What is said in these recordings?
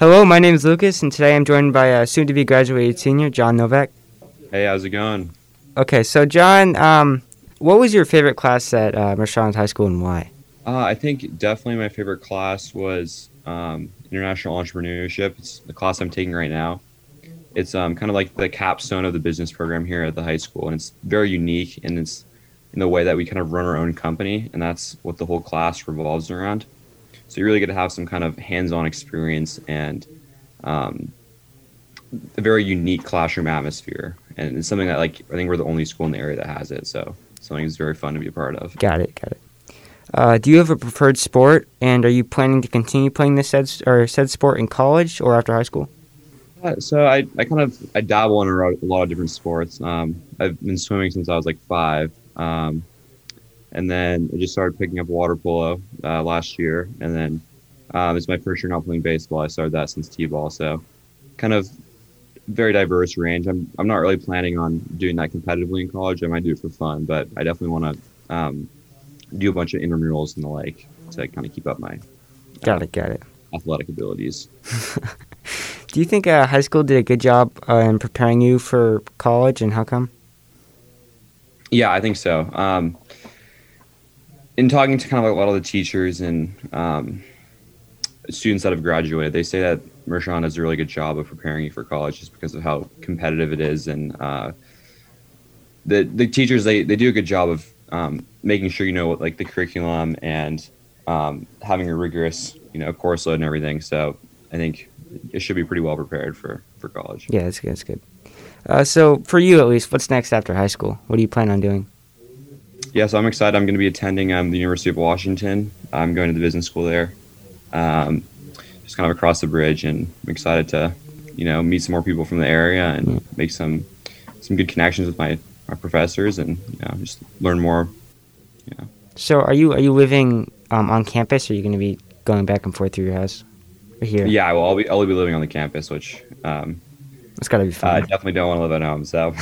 Hello, my name is Lucas, and today I'm joined by a soon-to-be graduated senior, John Novak. Hey, how's it going? Okay, so John, um, what was your favorite class at uh, High School and why? Uh, I think definitely my favorite class was um, international entrepreneurship. It's the class I'm taking right now. It's um, kind of like the capstone of the business program here at the high school, and it's very unique and it's in the way that we kind of run our own company, and that's what the whole class revolves around. So you really get to have some kind of hands-on experience and um, a very unique classroom atmosphere, and it's something that like I think we're the only school in the area that has it. So something that's very fun to be a part of. Got it, got it. Uh, do you have a preferred sport, and are you planning to continue playing this said or said sport in college or after high school? Uh, so I, I kind of I dabble in a, lot of different sports. Um, I've been swimming since I was like five, um, and then I just started picking up water polo uh, last year, and then um, it's my first year not playing baseball. I started that since t-ball, so kind of very diverse range. I'm I'm not really planning on doing that competitively in college. I might do it for fun, but I definitely want to um, do a bunch of intramurals and the like to kind of keep up my Got it, got it. athletic abilities. Do you think uh, high school did a good job uh, in preparing you for college, and how come? Yeah, I think so. Um, in talking to kind of a lot of the teachers and um, students that have graduated, they say that Mercer does a really good job of preparing you for college just because of how competitive it is. And uh, the the teachers they, they do a good job of um, making sure you know what like the curriculum and um, having a rigorous you know course load and everything. So I think it should be pretty well prepared for for college. Yeah, that's good. That's good. Uh, so for you, at least, what's next after high school? What do you plan on doing? Yeah, so I'm excited. I'm going to be attending um, the University of Washington. I'm going to the business school there, um, just kind of across the bridge, and I'm excited to, you know, meet some more people from the area and Yeah. make some some good connections with my, my professors, and you know, just learn more. So are you are you living um, on campus, or are you going to be going back and forth through your house? Or here? Yeah, well, I'll be I'll be living on the campus, which um, it's got to be fun. I definitely don't want to live at home. So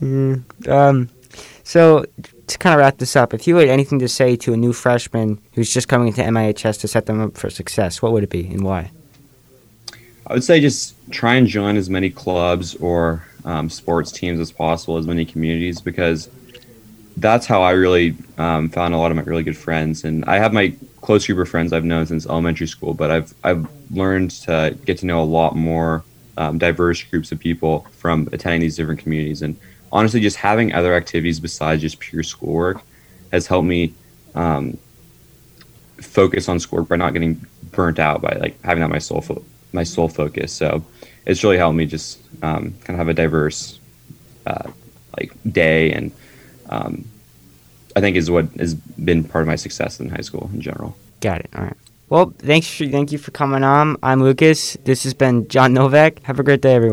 Mm, um, so to kind of wrap this up, if you had anything to say to a new freshman who's just coming into MIHS to set them up for success, what would it be and why? I would say just try and join as many clubs or um, sports teams as possible, as many communities, because that's how I really um, found a lot of my really good friends. And I have my close group of friends I've known since elementary school, but I've I've learned to get to know a lot more um, diverse groups of people from attending these different communities. And honestly, just having other activities besides just pure schoolwork has helped me um, focus on schoolwork by not getting burnt out by like having that my sole fo- my sole focus. So it's really helped me just um, kind of have a diverse uh, like day, and um, I think is what has been part of my success in high school in general. Got it. All right. Well, thanks. Thank you for coming on. I'm Lucas. This has been John Novak. Have a great day, everyone.